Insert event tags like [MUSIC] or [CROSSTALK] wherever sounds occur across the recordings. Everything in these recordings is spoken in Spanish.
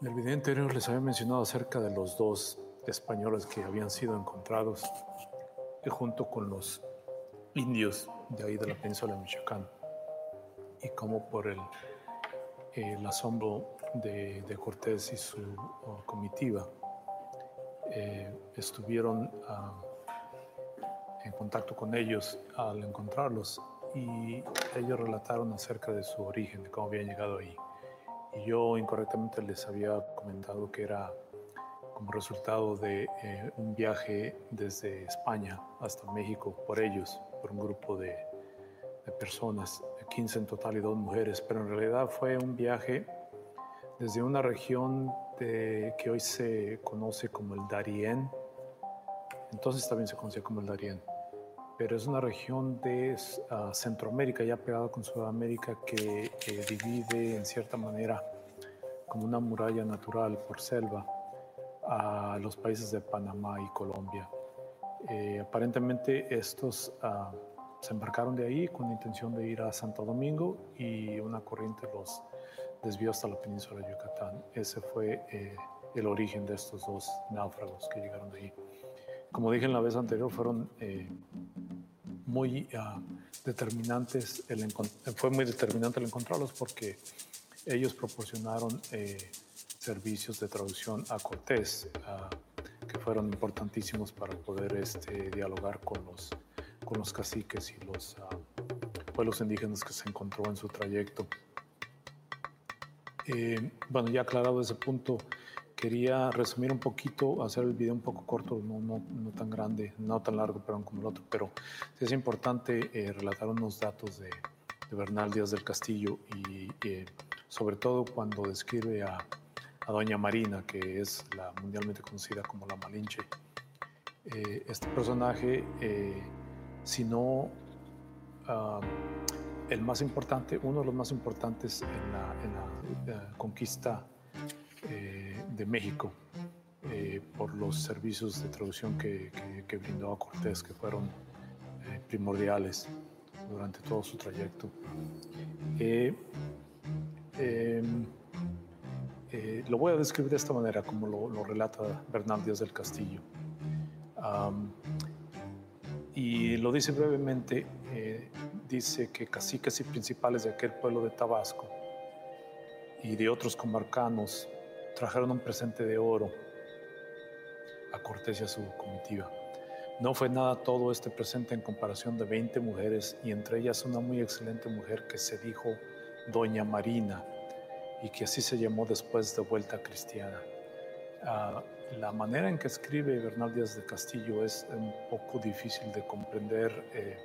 El video anterior les había mencionado acerca de los dos españoles que habían sido encontrados junto con los indios de ahí de la península de Michoacán y como por el, asombro de, Cortés y su comitiva eh, estuvieron uh, en contacto con ellos al encontrarlos y ellos relataron acerca de su origen, de cómo habían llegado ahí. Y yo incorrectamente les había comentado que era como resultado de eh, un viaje desde España hasta México por ellos, por un grupo de, de, personas, 15 en total y dos mujeres, pero en realidad fue un viaje desde una región de, que hoy se conoce como el Darién, entonces también se conocía como el Darién, pero es una región de uh, Centroamérica, ya pegada con Sudamérica, que eh, divide en cierta manera como una muralla natural por selva a los países de Panamá y Colombia. Eh, aparentemente estos uh, se embarcaron de ahí con la intención de ir a Santo Domingo y una corriente los desvió hasta la península de Yucatán. Ese fue eh, el origen de estos dos náufragos que llegaron de ahí. Como dije en la vez anterior, fueron eh, muy uh, determinantes, el fue muy determinante el encontrarlos porque ellos proporcionaron eh, servicios de traducción a Cortés, uh, que fueron importantísimos para poder este, dialogar con los, con los caciques y los uh, pueblos indígenas que se encontró en su trayecto. Eh, bueno, ya aclarado ese punto, quería resumir un poquito, hacer el video un poco corto, no, no, no tan grande, no tan largo, perdón, como el otro, pero es importante eh, relatar unos datos de, de, Bernal Díaz del Castillo y eh, sobre todo cuando describe a, a, Doña Marina, que es la mundialmente conocida como la Malinche. Eh, este personaje, si no uh, el más importante, uno de los más importantes en la, en la conquista eh, de México eh, por los servicios de traducción que, brindó a Cortés, que fueron eh, primordiales durante todo su trayecto. Em, lo voy a describir de esta manera, como lo, relata Bernal Díaz del Castillo. Y lo dice brevemente, dice que caciques y principales de aquel pueblo de Tabasco y de otros comarcanos trajeron un presente de oro a Cortés y a su comitiva. No fue nada todo este presente en comparación de 20 mujeres y entre ellas una muy excelente mujer que se dijo Doña Marina y que así se llamó después de vuelta cristiana. Uh, la manera en que escribe Bernal Díaz de Castillo es un poco difícil de comprender eh,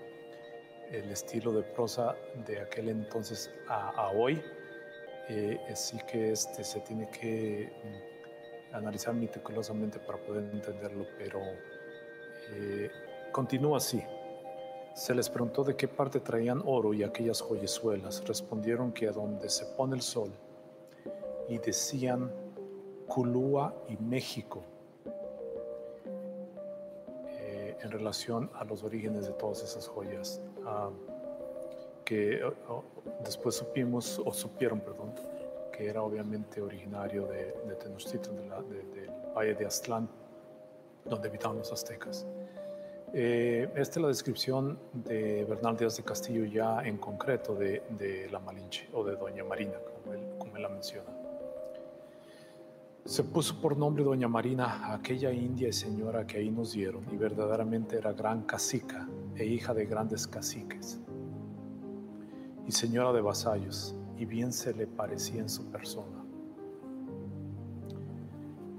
el estilo de prosa de aquel entonces a, a hoy eh, así que este, se tiene que mm, analizar meticulosamente para poder entenderlo, pero eh, continúa así. Se les preguntó de qué parte traían oro y aquellas joyesuelas. Respondieron que a donde se pone el sol. Y decían Culúa y México eh, en relación a los orígenes de todas esas joyas. Ah, que después supimos, o supieron, perdón, que era obviamente originario de, de Tenochtitlan, de de, del valle de Aztlán, donde habitaban los aztecas. Eh, esta es la descripción de Bernal Díaz de Castillo ya en concreto de, la Malinche o de Doña Marina, como él, la menciona. Se puso por nombre Doña Marina aquella india y señora que ahí nos dieron y verdaderamente era gran cacica e hija de grandes caciques y señora de vasallos, y bien se le parecía en su persona.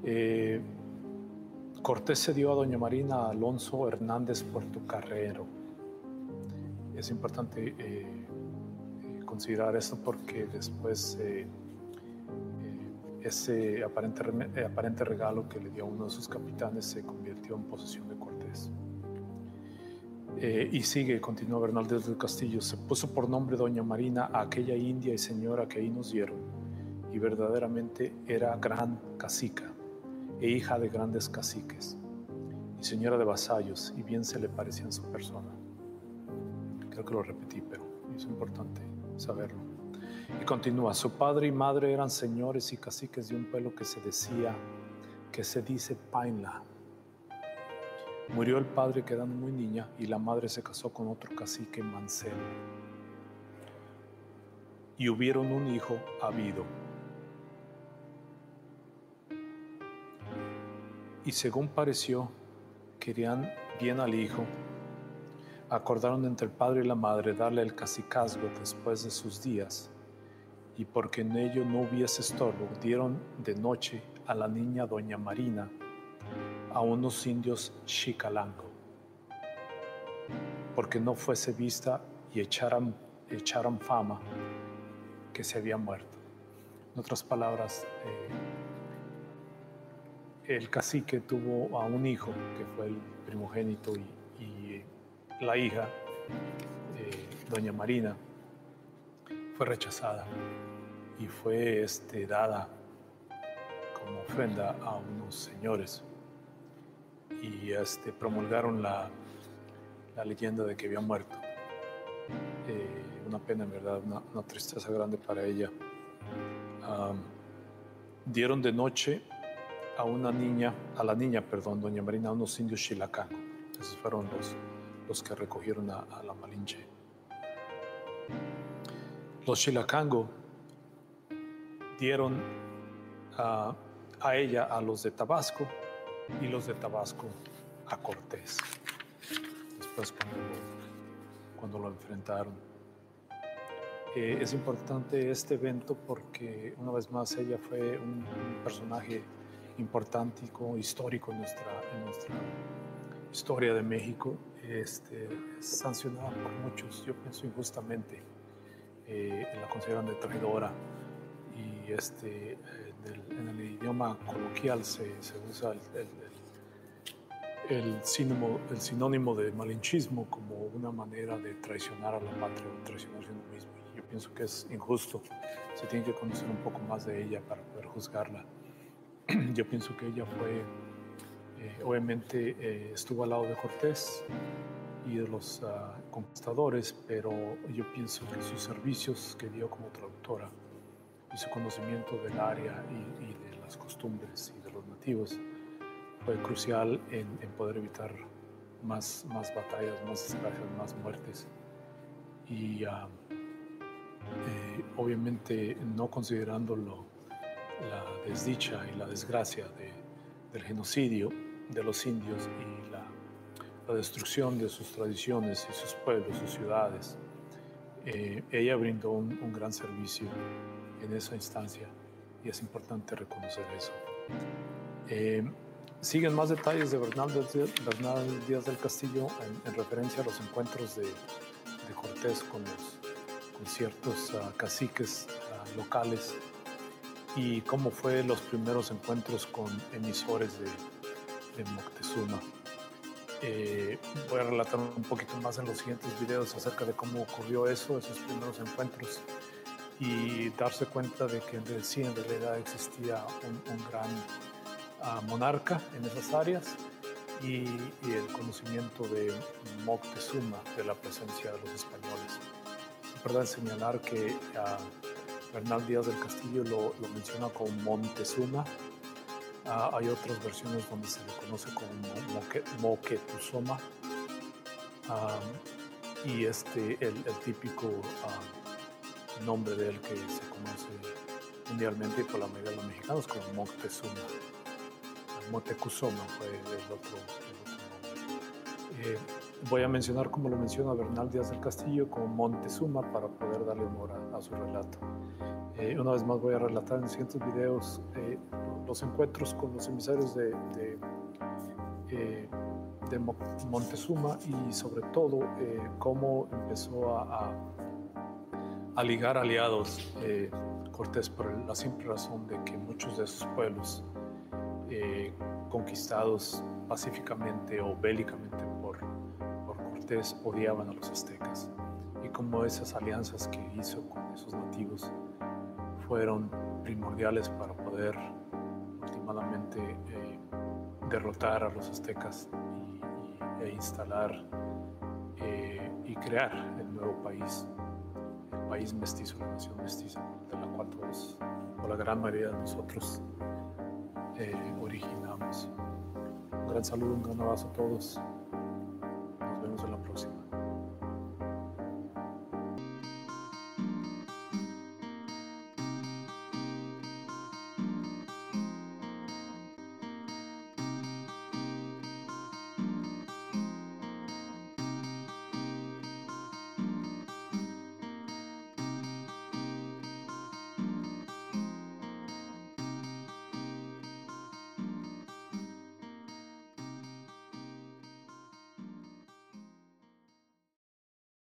Eh, Cortés se dio a doña Marina Alonso Hernández Puertocarrero. Es importante eh, eh, considerar esto porque después ese aparente, aparente regalo que le dio a uno de sus capitanes se convirtió en posesión de Cortés. Eh, y sigue, continúa Bernaldez del Castillo, se puso por nombre Doña Marina a aquella india y señora que ahí nos dieron, y verdaderamente era gran cacica e hija de grandes caciques, y señora de vasallos, y bien se le parecía en su persona. Creo que lo repetí, pero es importante saberlo. Y continúa, su padre y madre eran señores y caciques de un pueblo que se decía, que se dice Painla. Murió el padre quedando muy niña y la madre se casó con otro cacique Mancel. Y hubieron un hijo habido. Y según pareció, querían bien al hijo acordaron entre el padre y la madre darle el cacicazgo después de sus días, y porque en ello no hubiese estorbo, dieron de noche a la niña doña Marina a unos indios chicalango, porque no fuese vista y echaran, echaran fama que se había muerto. En otras palabras, eh, el cacique tuvo a un hijo, que fue el primogénito, y la hija, doña Marina, fue rechazada y fue este, dada como ofrenda a unos señores y este, promulgaron la, leyenda de que había muerto. Eh, una pena, en verdad, una, tristeza grande para ella. dieron de noche a una niña, a la niña, perdón, doña Marina, a unos indios chilacanos. Esos fueron los, los que recogieron a, la Malinche. Los Chilacango dieron a, ella a los de Tabasco y los de Tabasco a Cortés. Después cuando lo, cuando lo enfrentaron. Eh, es importante este evento porque una vez más ella fue un, personaje importante y histórico en nuestra, en nuestra historia de México este, sancionada por muchos, yo pienso injustamente, eh, la consideran de traidora y este, eh, en el idioma coloquial se, usa el, el, sinónimo, el, sinónimo, de malinchismo como una manera de traicionar a la patria o traicionarse a uno mismo. Yo pienso que es injusto, se tiene que conocer un poco más de ella para poder juzgarla. [CLEARS THROAT] Yo pienso que ella fue eh, obviamente eh, estuvo al lado de Cortés y de los ah, conquistadores, pero yo pienso que sus servicios que dio como traductora y su conocimiento del área y, de las costumbres y de los nativos fue crucial en, poder evitar más, batallas, más desgracias, más muertes. Y ah, eh, obviamente no considerando la desdicha y la desgracia del genocidio, de los indios y la, destrucción de sus tradiciones y sus pueblos, sus ciudades. Eh, ella brindó un, gran servicio en esa instancia y es importante reconocer eso. Eh, siguen más detalles de Bernal, Díaz del Castillo en, referencia a los encuentros de, Cortés con, los, ciertos ah, caciques ah, locales y cómo fue los primeros encuentros con emisores de, de Moctezuma. Eh, voy a relatar un poquito más en los siguientes videos acerca de cómo ocurrió eso, esos primeros encuentros, y darse cuenta de que sí, en realidad existía un, gran ah, monarca en esas áreas y, el conocimiento de Moctezuma, de la presencia de los españoles. Es importante señalar que uh, Bernal Díaz del Castillo lo, lo menciona como Montezuma, Ah, hay otras versiones donde se le conoce como Moquetuzoma. y este, el, típico nombre de él que se conoce mundialmente por la mayoría de los mexicanos como Moctezuma. Motecuzoma fue el otro, nombre. Eh, voy a mencionar, como lo menciona Bernal Díaz del Castillo, como Montezuma para poder darle honor a, su relato. Eh, una vez más voy a relatar en siguientes videos eh, los encuentros con los emisarios de, de, eh, Montezuma y sobre todo eh, cómo empezó a, a, ligar aliados eh, Cortés por la simple razón de que muchos de esos pueblos conquistados pacíficamente o bélicamente por, por Cortés odiaban a los aztecas. Y cómo esas alianzas que hizo con esos nativos fueron primordiales para poder eh, derrotar a los aztecas e instalar eh, y crear el nuevo país, país mestizo, la nación mestiza, de la cual todos, o la gran mayoría de nosotros, eh, originamos. Un gran saludo, un gran abrazo a todos.